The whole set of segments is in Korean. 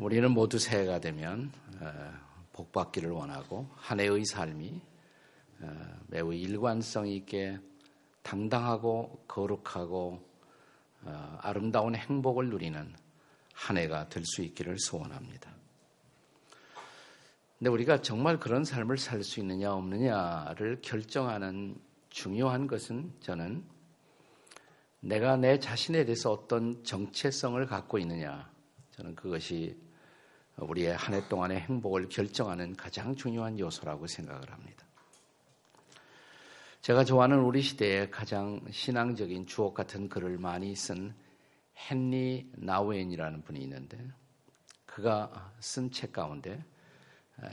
우리는 모두 새해가 되면 어, 복 받기를 원하고 한 해의 삶이 어, 매우 일관성 있게 당당하고 거룩하고 어, 아름다운 행복을 누리는 한 해가 될 수 있기를 소원합니다. 근데 우리가 정말 그런 삶을 살 수 있느냐 없느냐를 결정하는 중요한 것은 저는 내가 내 자신에 대해서 어떤 정체성을 갖고 있느냐 저는 그것이 우리의 한 해 동안의 행복을 결정하는 가장 중요한 요소라고 생각을 합니다. 제가 좋아하는 우리 시대의 가장 신앙적인 주옥 같은 글을 많이 쓴 헨리 나우엔이라는 분이 있는데 그가 쓴 책 가운데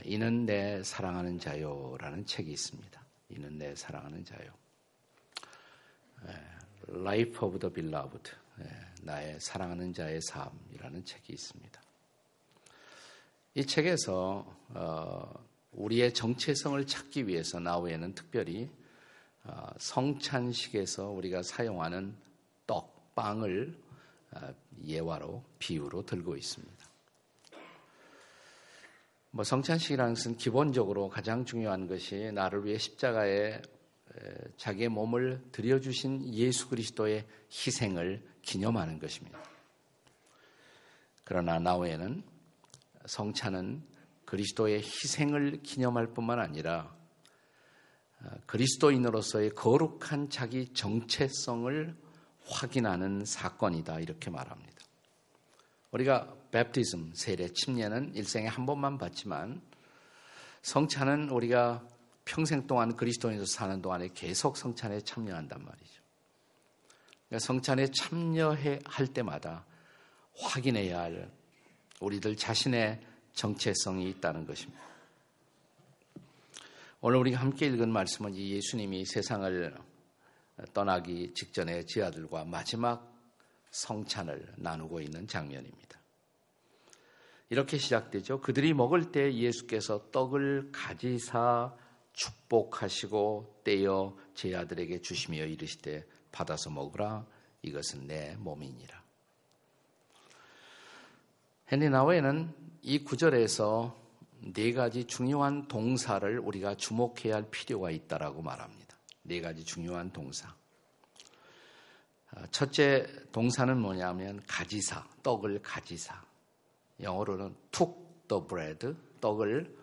이는 내 사랑하는 자요라는 책이 있습니다. 이는 내 사랑하는 자요. Life of the Beloved, 나의 사랑하는 자의 삶이라는 책이 있습니다. 이 책에서 어, 우리의 정체성을 찾기 위해서 나우에는 특별히 어, 성찬식에서 우리가 사용하는 떡, 빵을 어, 예화로 비유로 들고 있습니다. 뭐 성찬식이라는 것은 기본적으로 가장 중요한 것이 나를 위해 십자가에 자기의 몸을 들여주신 예수 그리스도의 희생을 기념하는 것입니다. 그러나 나우에는 성찬은 그리스도의 희생을 기념할 뿐만 아니라 어, 그리스도인으로서의 거룩한 자기 정체성을 확인하는 사건이다 이렇게 말합니다. 우리가 베프티즘 세례 침례는 일생에 한 번만 받지만 성찬은 우리가 평생 동안 그리스도인으로 사는 동안에 계속 성찬에 참여한단 말이죠. 그러니까 성찬에 참여해 할 때마다 확인해야 할 우리들 자신의 정체성이 있다는 것입니다. 오늘 우리가 함께 읽은 말씀은 예수님이 세상을 떠나기 직전에 지 아들과 마지막 성찬을 나누고 있는 장면입니다. 이렇게 시작되죠. 그들이 먹을 때 예수께서 떡을 가지사 축복하시고 떼어 제 아들에게 주시며 이르시되 받아서 먹으라 이것은 내 몸이니라. 헨리 나웨는 이 구절에서 네 가지 중요한 동사를 우리가 주목해야 할 필요가 있다라고 말합니다. 네 가지 중요한 동사. 아, 첫째 동사는 뭐냐면 가지사, 떡을 가지사. 영어로는 took the bread, 떡을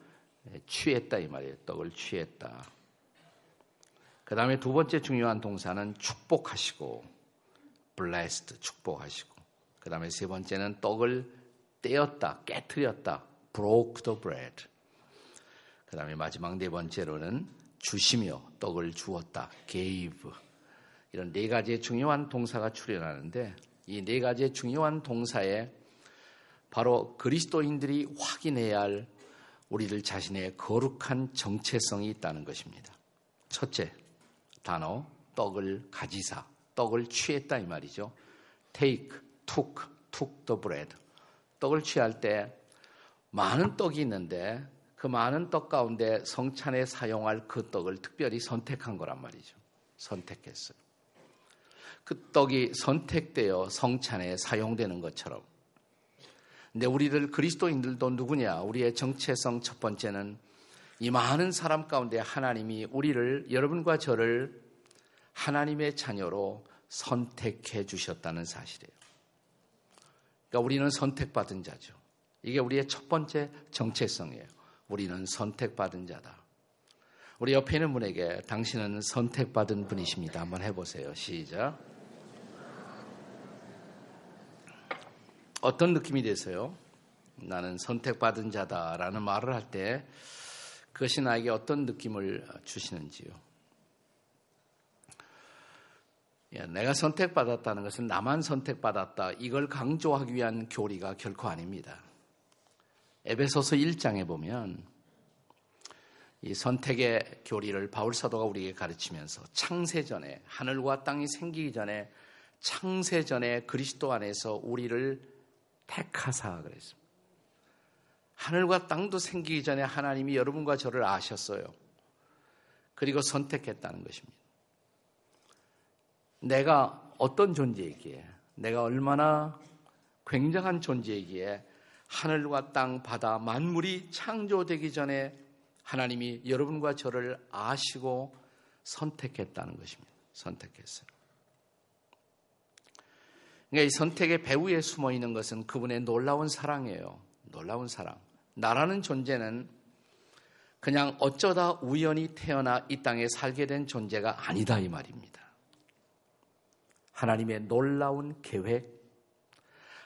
취했다 이 말이에요. 떡을 취했다. 그 다음에 두 번째 중요한 동사는 축복하시고, blessed, 축복하시고. 그 다음에 세 번째는 떡을 떼었다, 깨뜨렸다. broke the bread. 그 다음에 마지막 네 번째로는 주시며 떡을 주었다. gave. 이런 네 가지의 중요한 동사가 출현하는데 이 네 가지의 중요한 동사에 바로 그리스도인들이 확인해야 할 우리들 자신의 거룩한 정체성이 있다는 것입니다. 첫째 단어 떡을 가지사 떡을 취했다 이 말이죠. take, took, took the bread. 떡을 취할 때 많은 떡이 있는데 그 많은 떡 가운데 성찬에 사용할 그 떡을 특별히 선택한 거란 말이죠. 선택했어요. 그 떡이 선택되어 성찬에 사용되는 것처럼. 근데 우리들 그리스도인들도 누구냐? 우리의 정체성 첫 번째는 이 많은 사람 가운데 하나님이 우리를 여러분과 저를 하나님의 자녀로 선택해 주셨다는 사실이에요. 그러니까 우리는 선택받은 자죠. 이게 우리의 첫 번째 정체성이에요. 우리는 선택받은 자다. 우리 옆에 있는 분에게 당신은 선택받은 분이십니다. 한번 해보세요. 시작. 어떤 느낌이 되세요? 나는 선택받은 자다라는 말을 할 때 그것이 나에게 어떤 느낌을 주시는지요? 예, 내가 선택받았다는 것은 나만 선택받았다. 이걸 강조하기 위한 교리가 결코 아닙니다. 에베소서 1장에 보면 이 선택의 교리를 바울 사도가 우리에게 가르치면서 창세전에 하늘과 땅이 생기기 전에 창세전에 그리스도 안에서 우리를 택하사 그랬습니다. 하늘과 땅도 생기기 전에 하나님이 여러분과 저를 아셨어요. 그리고 선택했다는 것입니다. 내가 어떤 존재이기에, 내가 얼마나 굉장한 존재이기에 하늘과 땅, 바다, 만물이 창조되기 전에 하나님이 여러분과 저를 아시고 선택했다는 것입니다. 선택했어요. 그러니까 이 선택의 배후에 숨어 있는 것은 그분의 놀라운 사랑이에요. 놀라운 사랑. 나라는 존재는 그냥 어쩌다 우연히 태어나 이 땅에 살게 된 존재가 아니다 이 말입니다. 하나님의 놀라운 계획,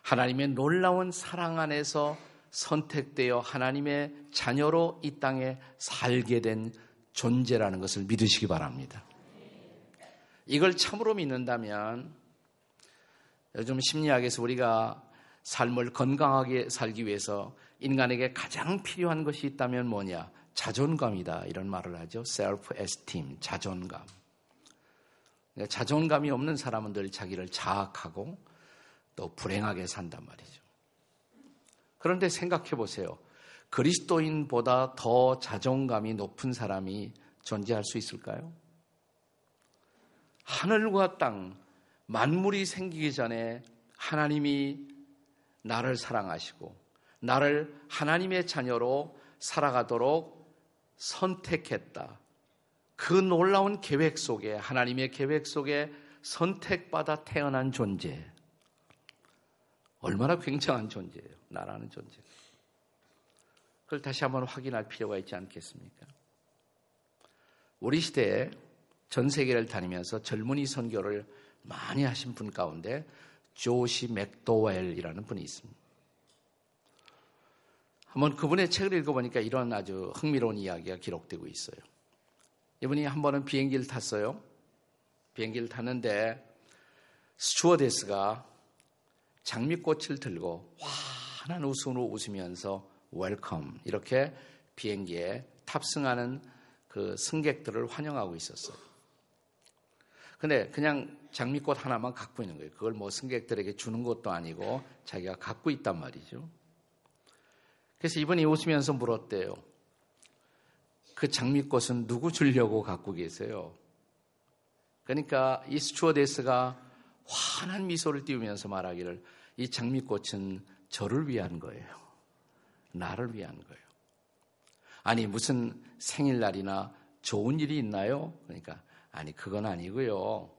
하나님의 놀라운 사랑 안에서 선택되어 하나님의 자녀로 이 땅에 살게 된 존재라는 것을 믿으시기 바랍니다. 이걸 참으로 믿는다면 요즘 심리학에서 우리가 삶을 건강하게 살기 위해서 인간에게 가장 필요한 것이 있다면 뭐냐? 자존감이다. 이런 말을 하죠. self esteem, 자존감. 그러니까 자존감이 없는 사람은 늘 자기를 자학하고 또 불행하게 산단 말이죠. 그런데 생각해 보세요. 그리스도인보다 더 자존감이 높은 사람이 존재할 수 있을까요? 하늘과 땅, 만물이 생기기 전에 하나님이 나를 사랑하시고 나를 하나님의 자녀로 살아가도록 선택했다. 그 놀라운 계획 속에 하나님의 계획 속에 선택받아 태어난 존재. 얼마나 굉장한 존재예요. 나라는 존재. 그걸 다시 한번 확인할 필요가 있지 않겠습니까? 우리 시대에 전 세계를 다니면서 젊은이 선교를 많이 하신 분 가운데 조시 맥도웰이라는 분이 있습니다. 한번 그분의 책을 읽어보니까 이런 아주 흥미로운 이야기가 기록되고 있어요. 이분이 한 번은 비행기를 탔어요. 비행기를 탔는데 스튜어데스가 장미꽃을 들고 환한 웃음으로 웃으면서 welcome 이렇게 비행기에 탑승하는 그 승객들을 환영하고 있었어요. 근데 그냥 장미꽃 하나만 갖고 있는 거예요. 그걸 뭐 승객들에게 주는 것도 아니고 자기가 갖고 있단 말이죠. 그래서 이분이 웃으면서 물었대요. 그 장미꽃은 누구 주려고 갖고 계세요? 그러니까 이 스튜어데스가 환한 미소를 띄우면서 말하기를 이 장미꽃은 저를 위한 거예요. 나를 위한 거예요. 아니 무슨 생일날이나 좋은 일이 있나요? 그러니까 아니 그건 아니고요.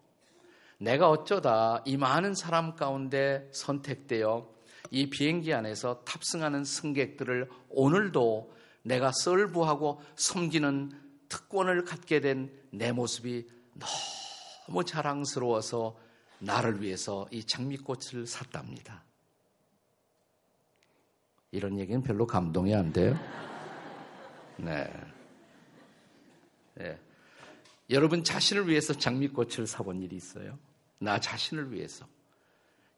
내가 어쩌다 이 많은 사람 가운데 선택되어 이 비행기 안에서 탑승하는 승객들을 오늘도 내가 썰부하고 섬기는 특권을 갖게 된 내 모습이 너무 자랑스러워서 나를 위해서 이 장미꽃을 샀답니다. 이런 얘기는 별로 감동이 안 돼요. 네. 네. 여러분 자신을 위해서 장미꽃을 사본 일이 있어요? 나 자신을 위해서.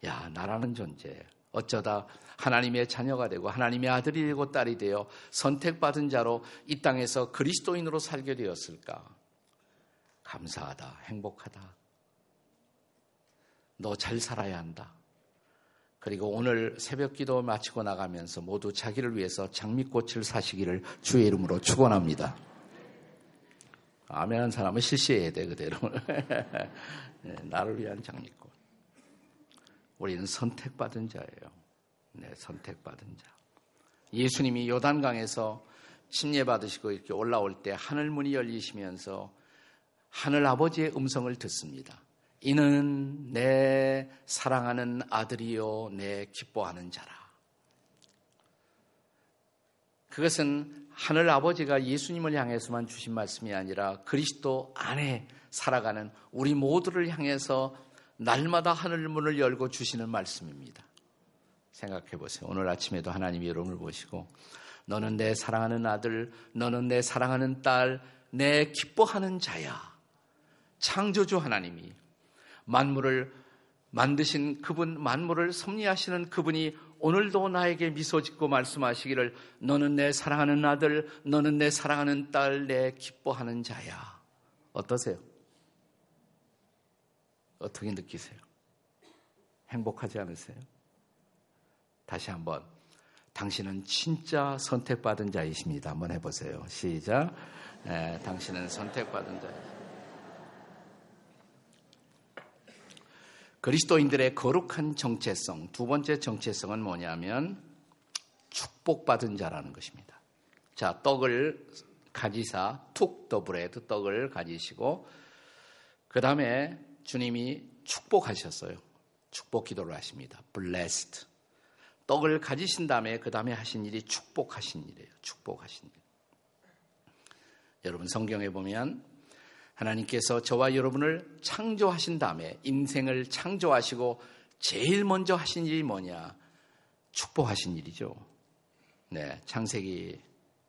야, 나라는 존재. 어쩌다 하나님의 자녀가 되고 하나님의 아들이 되고 딸이 되어 선택받은 자로 이 땅에서 그리스도인으로 살게 되었을까? 감사하다. 행복하다. 너 잘 살아야 한다. 그리고 오늘 새벽 기도 마치고 나가면서 모두 자기를 위해서 장미꽃을 사시기를 주의 이름으로 축원합니다. 아멘 한 사람은 실시해야 돼 그대로. 네, 나를 위한 장미꽃. 우리는 선택받은 자예요. 네, 선택받은 자. 예수님이 요단강에서 침례 받으시고 이렇게 올라올 때 하늘 문이 열리시면서 하늘 아버지의 음성을 듣습니다. 이는 내 사랑하는 아들이요, 내 기뻐하는 자라. 그것은 하늘 아버지가 예수님을 향해서만 주신 말씀이 아니라 그리스도 안에 살아가는 우리 모두를 향해서 날마다 하늘 문을 열고 주시는 말씀입니다. 생각해 보세요. 오늘 아침에도 하나님이 여러분을 보시고 너는 내 사랑하는 아들, 너는 내 사랑하는 딸, 내 기뻐하는 자야. 창조주 하나님이 만물을 만드신 그분, 만물을 섭리하시는 그분이 오늘도 나에게 미소 짓고 말씀하시기를 너는 내 사랑하는 아들, 너는 내 사랑하는 딸, 내 기뻐하는 자야. 어떠세요? 어떻게 느끼세요? 행복하지 않으세요? 다시 한번. 당신은 진짜 선택받은 자이십니다. 한번 해보세요. 시작. 네, 당신은 선택받은 자. 그리스도인들의 거룩한 정체성, 두 번째 정체성은 뭐냐면 축복받은 자라는 것입니다. 자, 떡을 가지사 툭 더브레드 떡을 가지시고 그 다음에 주님이 축복하셨어요. 축복 기도를 하십니다. blessed. 떡을 가지신 다음에 그 다음에 하신 일이 축복하신 일이에요. 축복하신 일. 여러분 성경에 보면 하나님께서 저와 여러분을 창조하신 다음에 인생을 창조하시고 제일 먼저 하신 일이 뭐냐? 축복하신 일이죠. 네, 창세기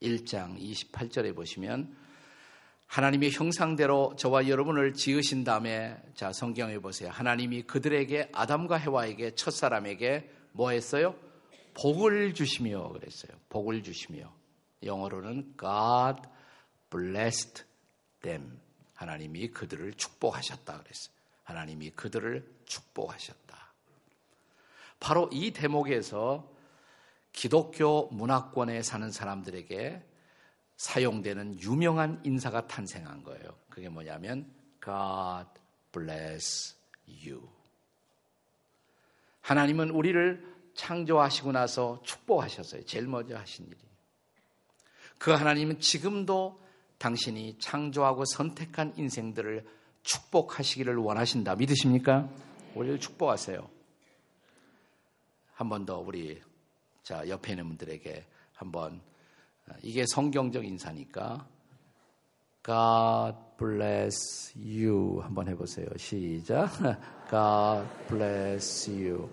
1장 28절에 보시면 하나님의 형상대로 저와 여러분을 지으신 다음에 자 성경에 보세요. 하나님이 그들에게 아담과 해와에게 첫 사람에게 뭐 했어요? 복을 주시며 그랬어요. 복을 주시며 영어로는 God blessed them. 하나님이 그들을 축복하셨다 그랬어요. 하나님이 그들을 축복하셨다. 바로 이 대목에서 기독교 문화권에 사는 사람들에게 사용되는 유명한 인사가 탄생한 거예요. 그게 뭐냐면 God bless you. 하나님은 우리를 창조하시고 나서 축복하셨어요. 제일 먼저 하신 일이. 그 하나님은 지금도 당신이 창조하고 선택한 인생들을 축복하시기를 원하신다. 믿으십니까? 우리를 축복하세요. 한 번 더 우리 자 옆에 있는 분들에게 한번 이게 성경적 인사니까 God bless you 한번 해보세요. 시작. God bless you.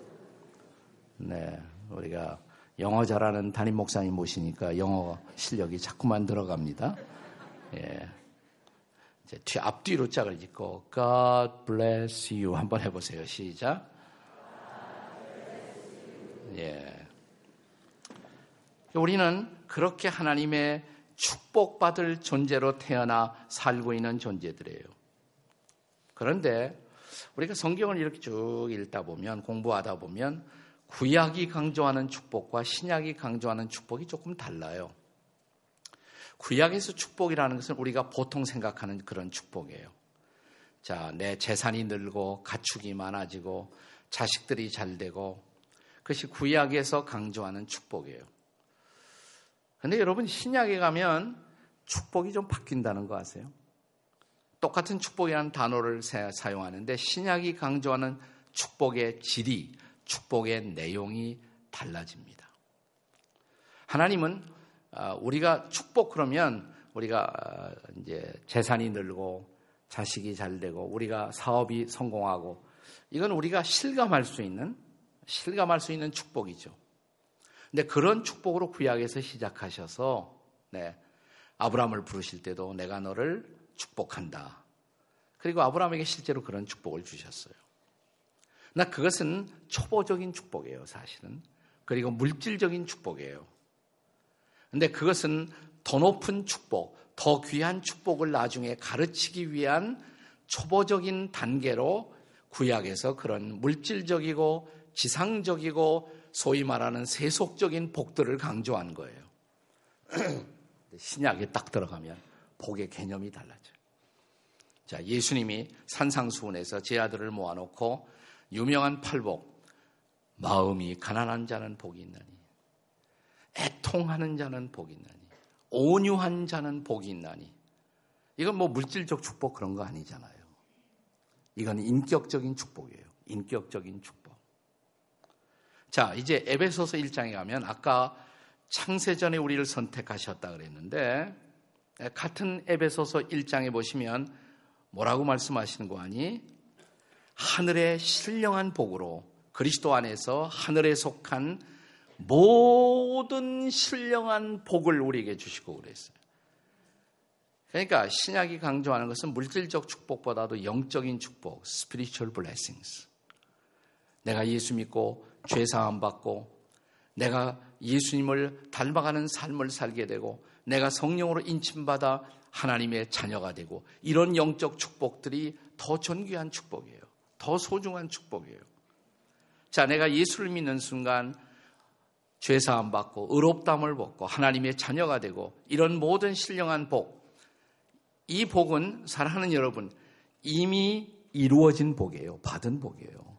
네, 우리가 영어 잘하는 담임 목사님 모시니까 영어 실력이 자꾸만 들어갑니다. 예. 이제 뒤, 앞뒤로 짝을 짓고 God bless you 한번 해보세요. 시작. 예. 우리는 그렇게 하나님의 축복받을 존재로 태어나 살고 있는 존재들이에요. 그런데 우리가 성경을 이렇게 쭉 읽다 보면 공부하다 보면 구약이 강조하는 축복과 신약이 강조하는 축복이 조금 달라요. 구약에서 축복이라는 것은 우리가 보통 생각하는 그런 축복이에요. 자, 내 재산이 늘고 가축이 많아지고 자식들이 잘 되고 그것이 구약에서 강조하는 축복이에요. 근데 여러분 신약에 가면 축복이 좀 바뀐다는 거 아세요? 똑같은 축복이라는 단어를 사용하는데 신약이 강조하는 축복의 질이 축복의 내용이 달라집니다. 하나님은 아, 우리가 축복 그러면 우리가 아, 이제 재산이 늘고 자식이 잘 되고 우리가 사업이 성공하고 이건 우리가 실감할 수 있는 실감할 수 있는 축복이죠. 근데 그런 축복으로 구약에서 시작하셔서 네, 아브라함을 부르실 때도 내가 너를 축복한다. 그리고 아브라함에게 실제로 그런 축복을 주셨어요. 나 그것은 초보적인 축복이에요, 사실은. 그리고 물질적인 축복이에요. 근데 그것은 더 높은 축복, 더 귀한 축복을 나중에 가르치기 위한 초보적인 단계로 구약에서 그런 물질적이고 지상적이고 소위 말하는 세속적인 복들을 강조한 거예요. 신약에 딱 들어가면 복의 개념이 달라져요. 자, 예수님이 산상수훈에서 제 아들을 모아놓고 유명한 팔복, 마음이 가난한 자는 복이 있나니, 애통하는 자는 복이 있나니, 온유한 자는 복이 있나니. 이건 뭐 물질적 축복 그런 거 아니잖아요. 이건 인격적인 축복이에요. 인격적인 축복. 자, 이제 에베소서 1장에 가면 아까 창세전에 우리를 선택하셨다 그랬는데 같은 에베소서 1장에 보시면 뭐라고 말씀하시는 거 아니? 하늘의 신령한 복으로 그리스도 안에서 하늘에 속한 모든 신령한 복을 우리에게 주시고 그랬어요. 그러니까 신약이 강조하는 것은 물질적 축복보다도 영적인 축복, spiritual blessings. 내가 예수 믿고 죄 사함 받고 내가 예수님을 닮아가는 삶을 살게 되고 내가 성령으로 인침받아 하나님의 자녀가 되고 이런 영적 축복들이 더 존귀한 축복이에요. 더 소중한 축복이에요. 자, 내가 예수를 믿는 순간 죄 사함 받고 의롭담을 받고 하나님의 자녀가 되고 이런 모든 신령한 복. 이 복은 사랑하는 여러분 이미 이루어진 복이에요. 받은 복이에요.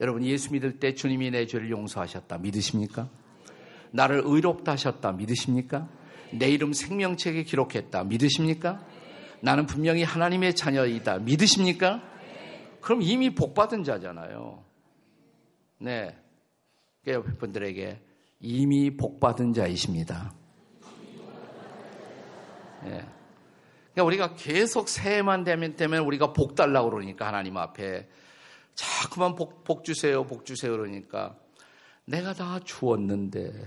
여러분 예수 믿을 때 주님이 내 죄를 용서하셨다. 믿으십니까? 나를 의롭다 하셨다. 믿으십니까? 내 이름 생명책에 기록했다. 믿으십니까? 나는 분명히 하나님의 자녀이다. 믿으십니까? 그럼 이미 복받은 자잖아요. 네. 옆에 분들에게 이미 복받은 자이십니다. 네. 그러니까 우리가 계속 새해만 되면 되면 우리가 복 달라고 그러니까 하나님 앞에 자꾸만 복, 복 주세요, 복 주세요 그러니까 내가 다 주었는데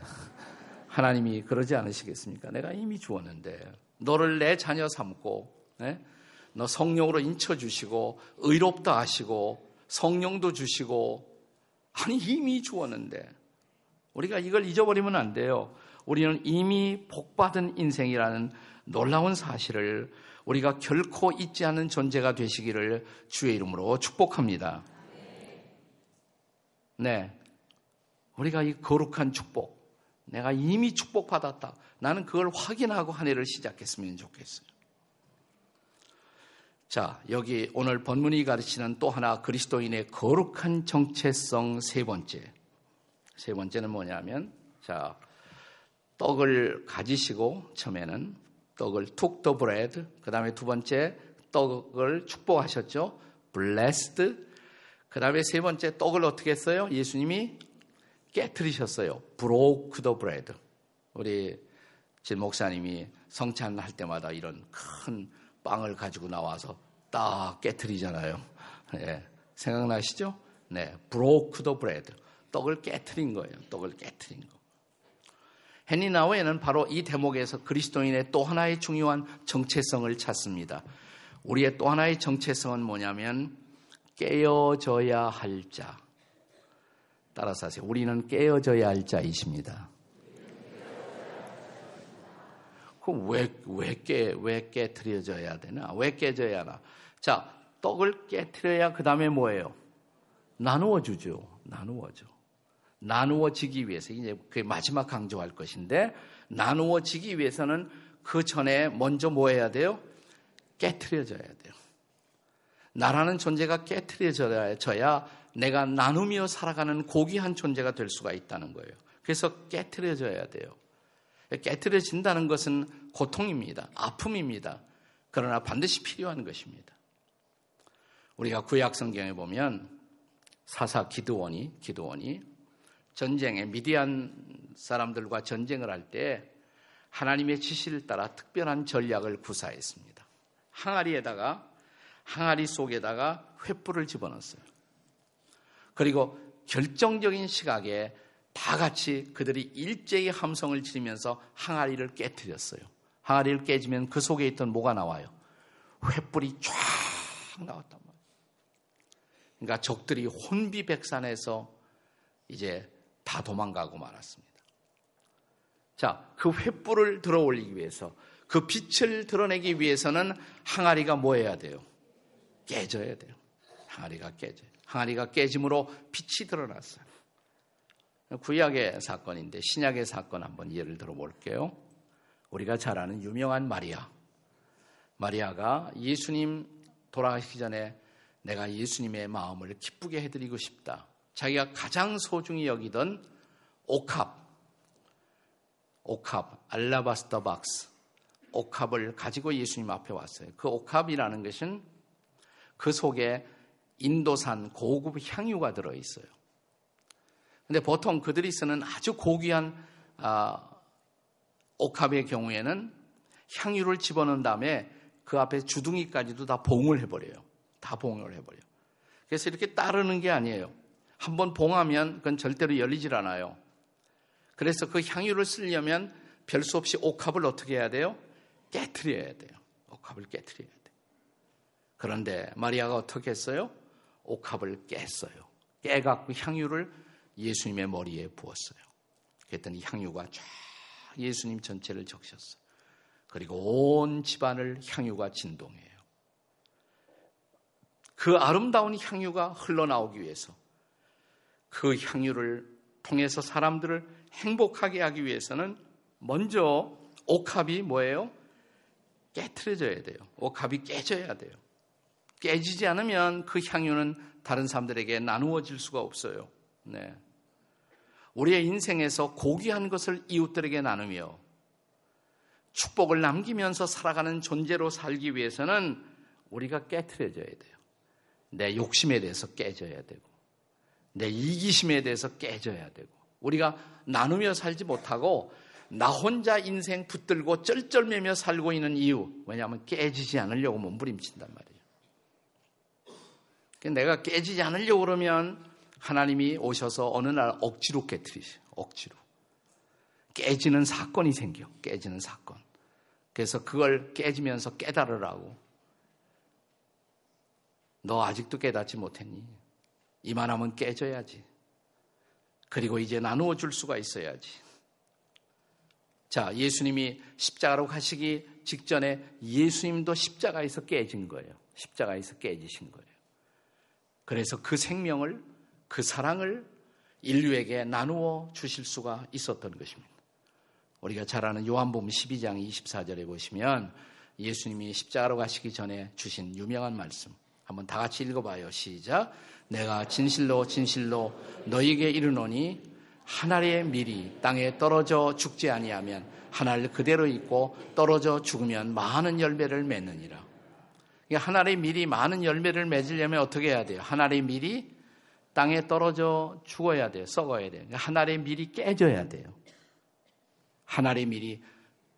하나님이 그러지 않으시겠습니까? 내가 이미 주었는데 너를 내 자녀 삼고 네? 너 성령으로 인쳐 주시고 의롭다 하시고 성령도 주시고 아니 이미 주었는데 우리가 이걸 잊어버리면 안 돼요. 우리는 이미 복받은 인생이라는 놀라운 사실을 우리가 결코 잊지 않는 존재가 되시기를 주의 이름으로 축복합니다. 네. 우리가 이 거룩한 축복, 내가 이미 축복받았다. 나는 그걸 확인하고 한 해를 시작했으면 좋겠어요. 자, 여기 오늘 본문이 가르치는 또 하나 그리스도인의 거룩한 정체성 세 번째. 세 번째는 뭐냐면, 자, 떡을 가지시고 처음에는 떡을 툭 더 브레드, 그 다음에 두 번째 떡을 축복하셨죠. blessed. 그 다음에 세 번째 떡을 어떻게 했어요? 예수님이 깨뜨리셨어요. broke the bread. 우리 진 목사님이 성찬할 때마다 이런 큰 빵을 가지고 나와서 딱 깨뜨리잖아요. 예, 생각나시죠? 네, broke the bread. 떡을 깨뜨린 거예요. 떡을 깨뜨린 거. 헨리 나우에는 바로 이 대목에서 그리스도인의 또 하나의 중요한 정체성을 찾습니다. 우리의 또 하나의 정체성은 뭐냐면 깨어져야 할 자. 따라서 하세요. 우리는 깨어져야 할 자이십니다. 그럼 왜, 왜 깨, 왜 깨트려져야 되나? 왜 깨져야 하나? 자, 떡을 깨트려야 그 다음에 뭐예요? 나누어 주죠. 나누어죠. 나누어지기 위해서, 이제 그 마지막 강조할 것인데, 나누어지기 위해서는 그 전에 먼저 뭐 해야 돼요? 깨트려져야 돼요. 나라는 존재가 깨트려져야 내가 나누며 살아가는 고귀한 존재가 될 수가 있다는 거예요. 그래서 깨트려져야 돼요. 깨트려진다는 것은 고통입니다. 아픔입니다. 그러나 반드시 필요한 것입니다. 우리가 구약 성경에 보면 사사 기드원이 기드원이 전쟁에 미디안 사람들과 전쟁을 할 때 하나님의 지시를 따라 특별한 전략을 구사했습니다. 항아리에다가 항아리 속에다가 횃불을 집어넣었어요. 그리고 결정적인 시각에 다 같이 그들이 일제히 함성을 지르면서 항아리를 깨뜨렸어요. 항아리를 깨지면 그 속에 있던 뭐가 나와요? 횃불이 쫙 나왔단 말이에요. 그러니까 적들이 혼비백산해서 이제 다 도망가고 말았습니다. 자, 그 횃불을 들어 올리기 위해서 그 빛을 드러내기 위해서는 항아리가 뭐 해야 돼요? 깨져야 돼요. 항아리가 깨져요. 항아리가 깨짐으로 빛이 드러났어요. 구약의 사건인데 신약의 사건 한번 예를 들어 볼게요. 우리가 잘 아는 유명한 마리아. 마리아가 예수님 돌아가시기 전에 내가 예수님의 마음을 기쁘게 해드리고 싶다. 자기가 가장 소중히 여기던 옥합, 옥합, 알라바스터 박스, 옥합을 가지고 예수님 앞에 왔어요. 그 옥합이라는 것은 그 속에 인도산 고급 향유가 들어 있어요. 근데 보통 그들이 쓰는 아주 고귀한 아, 옥합의 경우에는 향유를 집어넣은 다음에 그 앞에 주둥이까지도 다 봉을 해버려요. 다 봉을 해버려요. 그래서 이렇게 따르는 게 아니에요. 한번 봉하면 그건 절대로 열리질 않아요. 그래서 그 향유를 쓰려면 별 수 없이 옥합을 어떻게 해야 돼요? 깨트려야 돼요. 옥합을 깨트려야 돼요. 그런데 마리아가 어떻게 했어요? 옥합을 깼어요. 깨갖고 향유를 예수님의 머리에 부었어요. 그랬더니 향유가 쫙 예수님 전체를 적셨어요. 그리고 온 집안을 향유가 진동해요. 그 아름다운 향유가 흘러나오기 위해서 그 향유를 통해서 사람들을 행복하게 하기 위해서는 먼저 옥합이 뭐예요? 깨트려져야 돼요. 옥합이 깨져야 돼요. 깨지지 않으면 그 향유는 다른 사람들에게 나누어질 수가 없어요. 네. 우리의 인생에서 고귀한 것을 이웃들에게 나누며 축복을 남기면서 살아가는 존재로 살기 위해서는 우리가 깨트려져야 돼요. 내 욕심에 대해서 깨져야 되고, 내 이기심에 대해서 깨져야 되고, 우리가 나누며 살지 못하고 나 혼자 인생 붙들고 쩔쩔매며 살고 있는 이유. 왜냐하면 깨지지 않으려고 몸부림친단 말이에요. 내가 깨지지 않으려고 그러면 하나님이 오셔서 어느 날 억지로 깨뜨리세요. 억지로. 깨지는 사건이 생겨. 깨지는 사건. 그래서 그걸 깨지면서 깨달으라고. 너 아직도 깨닫지 못했니? 이만하면 깨져야지. 그리고 이제 나누어 줄 수가 있어야지. 자, 예수님이 십자가로 가시기 직전에 예수님도 십자가에서 깨진 거예요. 십자가에서 깨지신 거예요. 그래서 그 생명을, 그 사랑을 인류에게 나누어 주실 수가 있었던 것입니다. 우리가 잘 아는 요한복음 12장 24절에 보시면 예수님이 십자가로 가시기 전에 주신 유명한 말씀. 한번 다 같이 읽어봐요. 시작. 내가 진실로 진실로 너에게 이르노니 한 알의 밀이 땅에 떨어져 죽지 아니하면 한알 그대로 있고 떨어져 죽으면 많은 열매를 맺느니라. 한 알의 밀이 많은 열매를 맺으려면 어떻게 해야 돼요? 한 알의 밀이 땅에 떨어져 죽어야 돼요. 썩어야 돼요. 한 알의 밀이 깨져야 돼요. 한 알의 밀이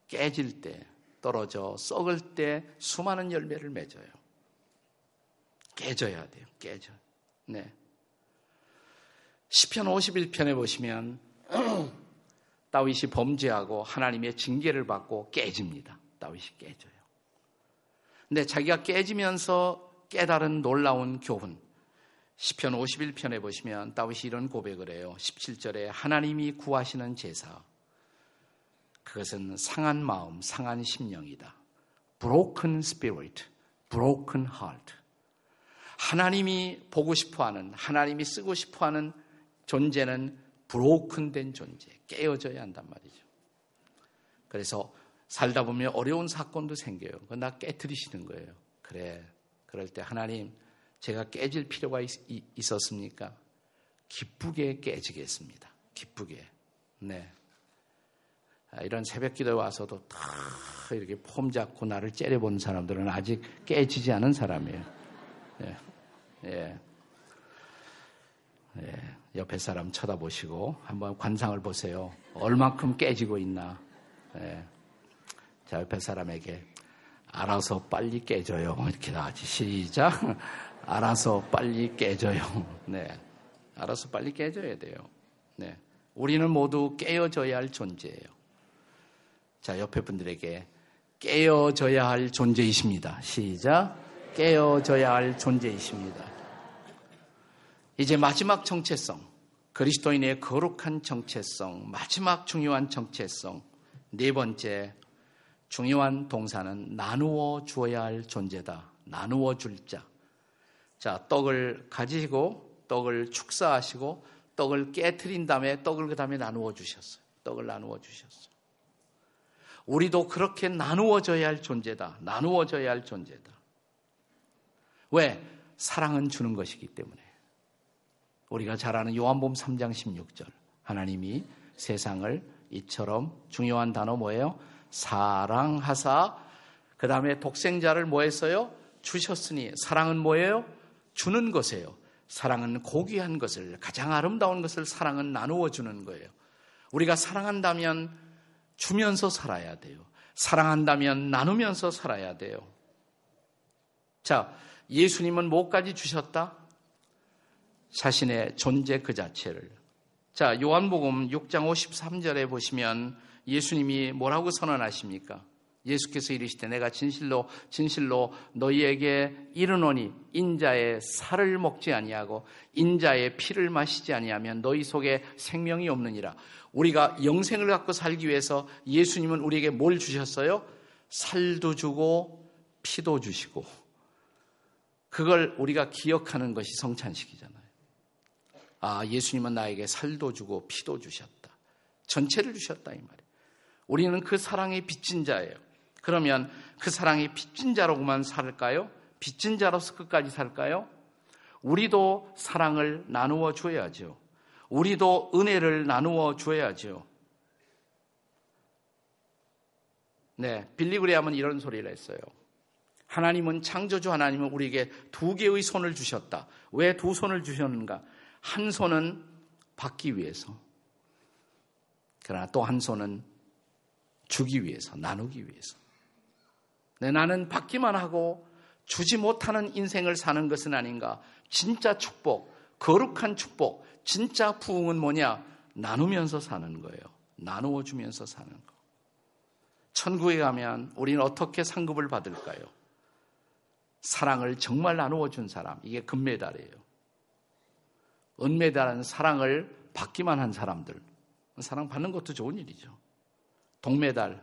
깨질 때, 떨어져 썩을 때 수많은 열매를 맺어요. 깨져야 돼요. 깨져. 네. 시편 51편에 보시면 다윗이 범죄하고 하나님의 징계를 받고 깨집니다. 다윗이 깨져요. 근데 자기가 깨지면서 깨달은 놀라운 교훈. 시편 51편에 보시면 다윗이 이런 고백을 해요. 17절에 하나님이 구하시는 제사. 그것은 상한 마음, 상한 심령이다. broken spirit, broken heart. 하나님이 보고 싶어 하는, 하나님이 쓰고 싶어 하는 존재는 브로큰된 존재, 깨어져야 한단 말이죠. 그래서 살다 보면 어려운 사건도 생겨요. 나 깨뜨리시는 거예요. 그래. 그럴 때 하나님, 제가 깨질 필요가 있, 었습니까 기쁘게 깨지겠습니다. 기쁘게. 네. 아, 이런 새벽 기도에 와서도 다 이렇게 폼 잡고 나를 째려보는 사람들은 아직 깨지지 않은 사람이에요. 예. 예. 예, 옆에 사람 쳐다보시고 한번 관상을 보세요. 얼만큼 깨지고 있나. 예. 자, 옆에 사람에게 알아서 빨리 깨져요. 이렇게 나가지. 시작. 알아서 빨리 깨져요. 네. 알아서 빨리 깨져야 돼요. 네. 우리는 모두 깨어져야 할 존재예요. 자, 옆에 분들에게 깨어져야 할 존재이십니다. 시작. 깨어져야 할 존재이십니다. 이제 마지막 정체성, 그리스도인의 거룩한 정체성, 마지막 중요한 정체성, 네 번째 중요한 동사는 나누어 주어야 할 존재다. 나누어 줄 자. 자, 떡을 가지고 떡을 축사하시고 떡을 깨트린 다음에 떡을 그 다음에 나누어 주셨어요. 떡을 나누어 주셨어요. 우리도 그렇게 나누어져야 할 존재다. 나누어져야 할 존재다. 왜? 사랑은 주는 것이기 때문에. 우리가 잘 아는 요한복음 3장 16절. 하나님이 세상을 이처럼 중요한 단어 뭐예요? 사랑하사 그 다음에 독생자를 뭐 했어요? 주셨으니 사랑은 뭐예요? 주는 것이에요. 사랑은 고귀한 것을 가장 아름다운 것을 사랑은 나누어 주는 거예요. 우리가 사랑한다면 주면서 살아야 돼요. 사랑한다면 나누면서 살아야 돼요. 자, 예수님은 뭐까지 주셨다? 자신의 존재 그 자체를. 자, 요한복음 6장 53절에 보시면 예수님이 뭐라고 선언하십니까? 예수께서 이르시되 내가 진실로 진실로 너희에게 이르노니 인자의 살을 먹지 아니하고 인자의 피를 마시지 아니하면 너희 속에 생명이 없느니라. 우리가 영생을 갖고 살기 위해서 예수님은 우리에게 뭘 주셨어요? 살도 주고 피도 주시고 그걸 우리가 기억하는 것이 성찬식이잖아요. 아, 예수님은 나에게 살도 주고 피도 주셨다. 전체를 주셨다 이 말이에요. 우리는 그 사랑의 빚진 자예요. 그러면 그 사랑의 빚진 자로만 살까요? 빚진 자로서 끝까지 살까요? 우리도 사랑을 나누어 줘야죠. 우리도 은혜를 나누어 줘야죠. 네, 빌리그레함은 이런 소리를 했어요. 하나님은 창조주 하나님은 우리에게 두 개의 손을 주셨다. 왜 두 손을 주셨는가? 한 손은 받기 위해서. 그러나 또 한 손은 주기 위해서, 나누기 위해서. 네, 나는 받기만 하고 주지 못하는 인생을 사는 것은 아닌가. 진짜 축복, 거룩한 축복, 진짜 부흥은 뭐냐? 나누면서 사는 거예요. 나누어 주면서 사는 거. 천국에 가면 우리는 어떻게 상급을 받을까요? 사랑을 정말 나누어 준 사람. 이게 금메달이에요. 은메달은 사랑을 받기만 한 사람들. 사랑 받는 것도 좋은 일이죠. 동메달,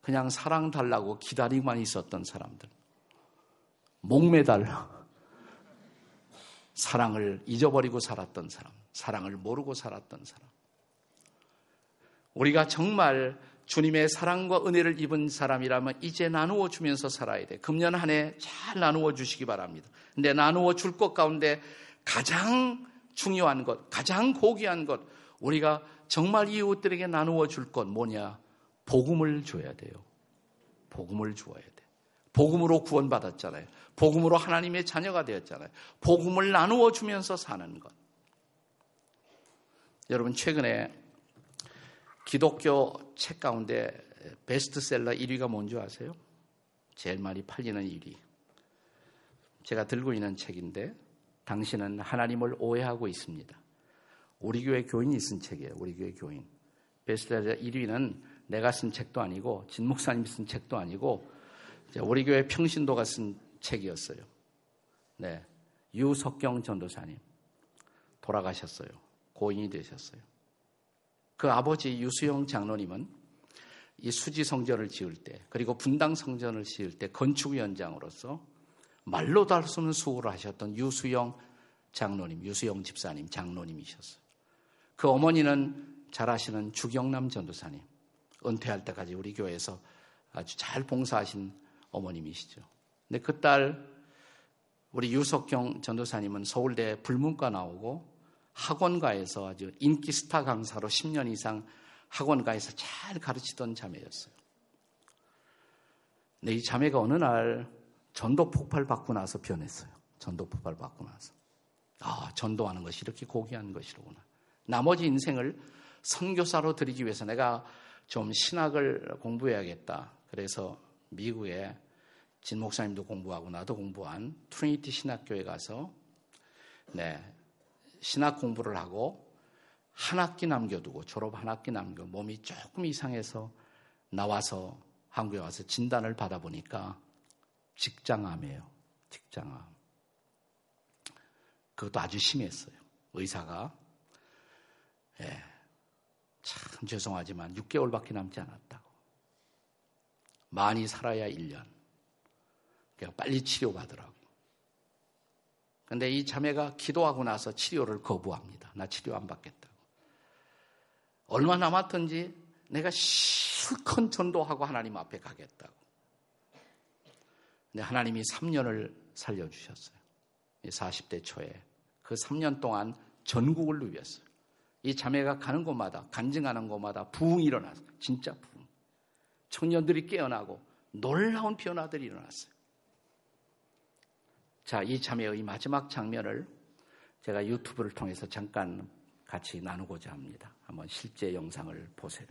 그냥 사랑 달라고 기다리고만 있었던 사람들. 목메달, 사랑을 잊어버리고 살았던 사람. 사랑을 모르고 살았던 사람. 우리가 정말 주님의 사랑과 은혜를 입은 사람이라면 이제 나누어 주면서 살아야 돼. 금년 한 해 잘 나누어 주시기 바랍니다. 근데 나누어 줄 것 가운데 가장 중요한 것, 가장 고귀한 것, 우리가 정말 이웃들에게 나누어 줄 것 뭐냐? 복음을 줘야 돼요. 복음을 주어야 돼. 복음으로 구원받았잖아요. 복음으로 하나님의 자녀가 되었잖아요. 복음을 나누어 주면서 사는 것. 여러분, 최근에 기독교 책 가운데 베스트셀러 1위가 뭔지 아세요? 제일 많이 팔리는 1위. 제가 들고 있는 책인데 당신은 하나님을 오해하고 있습니다. 우리 교회 교인이 쓴 책이에요. 우리 교회 교인. 베스트셀러 1위는 내가 쓴 책도 아니고 진 목사님이 쓴 책도 아니고 우리 교회 평신도가 쓴 책이었어요. 네. 유석경 전도사님 돌아가셨어요. 고인이 되셨어요. 그 아버지 유수영 장로님은 이 수지 성전을 지을 때 그리고 분당 성전을 지을 때 건축위원장으로서 말로도 할 수 없는 수고를 하셨던 유수영 장로님, 유수영 집사님, 장로님이셨어요. 그 어머니는 잘 아시는 주경남 전도사님, 은퇴할 때까지 우리 교회에서 아주 잘 봉사하신 어머님이시죠. 근데 그 딸, 우리 유석경 전도사님은 서울대 불문과 나오고 학원가에서 아주 인기 스타 강사로 10년 이상 학원가에서 잘 가르치던 자매였어요. 근데 이 자매가 어느 날 전도 폭발 받고 나서 변했어요. 전도 폭발 받고 나서. 아, 전도하는 것이 이렇게 고귀한 것이로구나. 나머지 인생을 선교사로 드리기 위해서 내가 좀 신학을 공부해야겠다. 그래서 미국에 진 목사님도 공부하고 나도 공부한 트리니티 신학교에 가서 네, 신학 공부를 하고 한 학기 남겨두고 졸업 한 학기 남겨 몸이 조금 이상해서 나와서 한국에 와서 진단을 받아보니까 직장암이에요. 직장암. 그것도 아주 심했어요. 의사가 예, 참 죄송하지만 6개월밖에 남지 않았다고. 많이 살아야 1년. 그러니까 빨리 치료받으라고. 근데 이 자매가 기도하고 나서 치료를 거부합니다. 나 치료 안 받겠다고. 얼마 남았든지 내가 실컷 전도하고 하나님 앞에 가겠다고. 근데 하나님이 3년을 살려주셨어요. 40대 초에. 그 3년 동안 전국을 누볐어요. 이 자매가 가는 곳마다, 간증하는 곳마다 부흥이 일어났어요. 진짜 부흥. 청년들이 깨어나고 놀라운 변화들이 일어났어요. 자, 이 자매의 마지막 장면을 제가 유튜브를 통해서 잠깐 같이 나누고자 합니다. 한번 실제 영상을 보세요.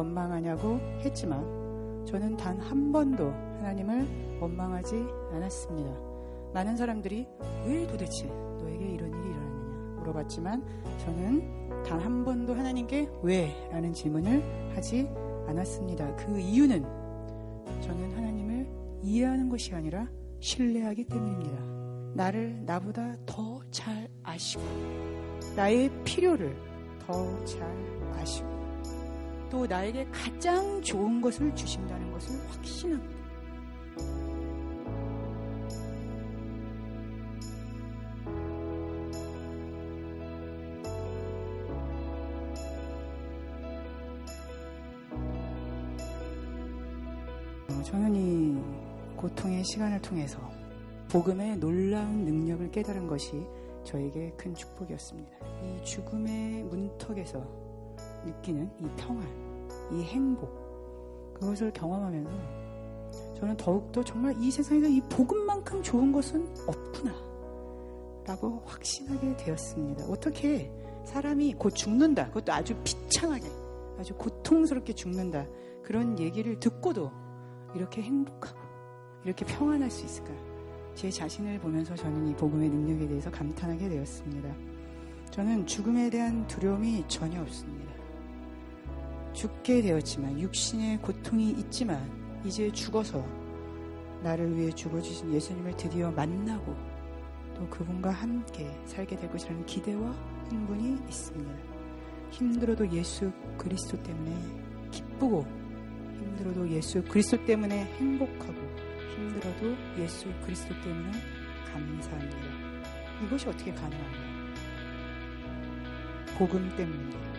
원망하냐고 했지만 저는 단 한 번도 하나님을 원망하지 않았습니다. 많은 사람들이 왜 도대체 너에게 이런 일이 일어났느냐 물어봤지만 저는 단 한 번도 하나님께 왜? 라는 질문을 하지 않았습니다. 그 이유는 저는 하나님을 이해하는 것이 아니라 신뢰하기 때문입니다. 나를 나보다 더 잘 아시고 나의 필요를 더 잘 아시고 또 나에게 가장 좋은 것을 주신다는 것을 확신합니다. 어, 저는 이 고통의 시간을 통해서 복음의 놀라운 능력을 깨달은 것이 저에게 큰 축복이었습니다. 이 죽음의 문턱에서 느끼는 이 평안, 이 행복, 그것을 경험하면서 저는 더욱더 정말 이 세상에서 이 복음만큼 좋은 것은 없구나. 라고 확신하게 되었습니다. 어떻게 사람이 곧 죽는다. 그것도 아주 비참하게, 아주 고통스럽게 죽는다. 그런 얘기를 듣고도 이렇게 행복하고 이렇게 평안할 수 있을까? 제 자신을 보면서 저는 이 복음의 능력에 대해서 감탄하게 되었습니다. 저는 죽음에 대한 두려움이 전혀 없습니다. 죽게 되었지만 육신의 고통이 있지만 이제 죽어서 나를 위해 죽어주신 예수님을 드디어 만나고 또 그분과 함께 살게 될 것이라는 기대와 흥분이 있습니다. 힘들어도 예수 그리스도 때문에 기쁘고 힘들어도 예수 그리스도 때문에 행복하고 힘들어도 예수 그리스도 때문에 감사합니다. 이것이 어떻게 가능한가요? 복음 때문입니다.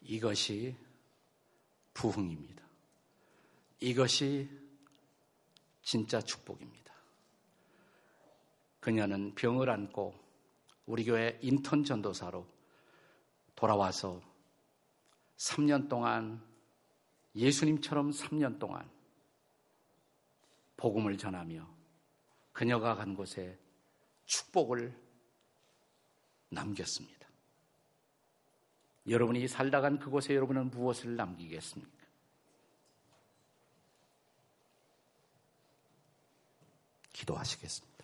이것이 부흥입니다. 이것이 진짜 축복입니다. 그녀는 병을 안고 우리 교회 인턴 전도사로 돌아와서 3년 동안 예수님처럼 3년 동안 복음을 전하며 그녀가 간 곳에 축복을 남겼습니다. 여러분이 살다 간 그곳에 여러분은 무엇을 남기겠습니까? 기도하시겠습니다.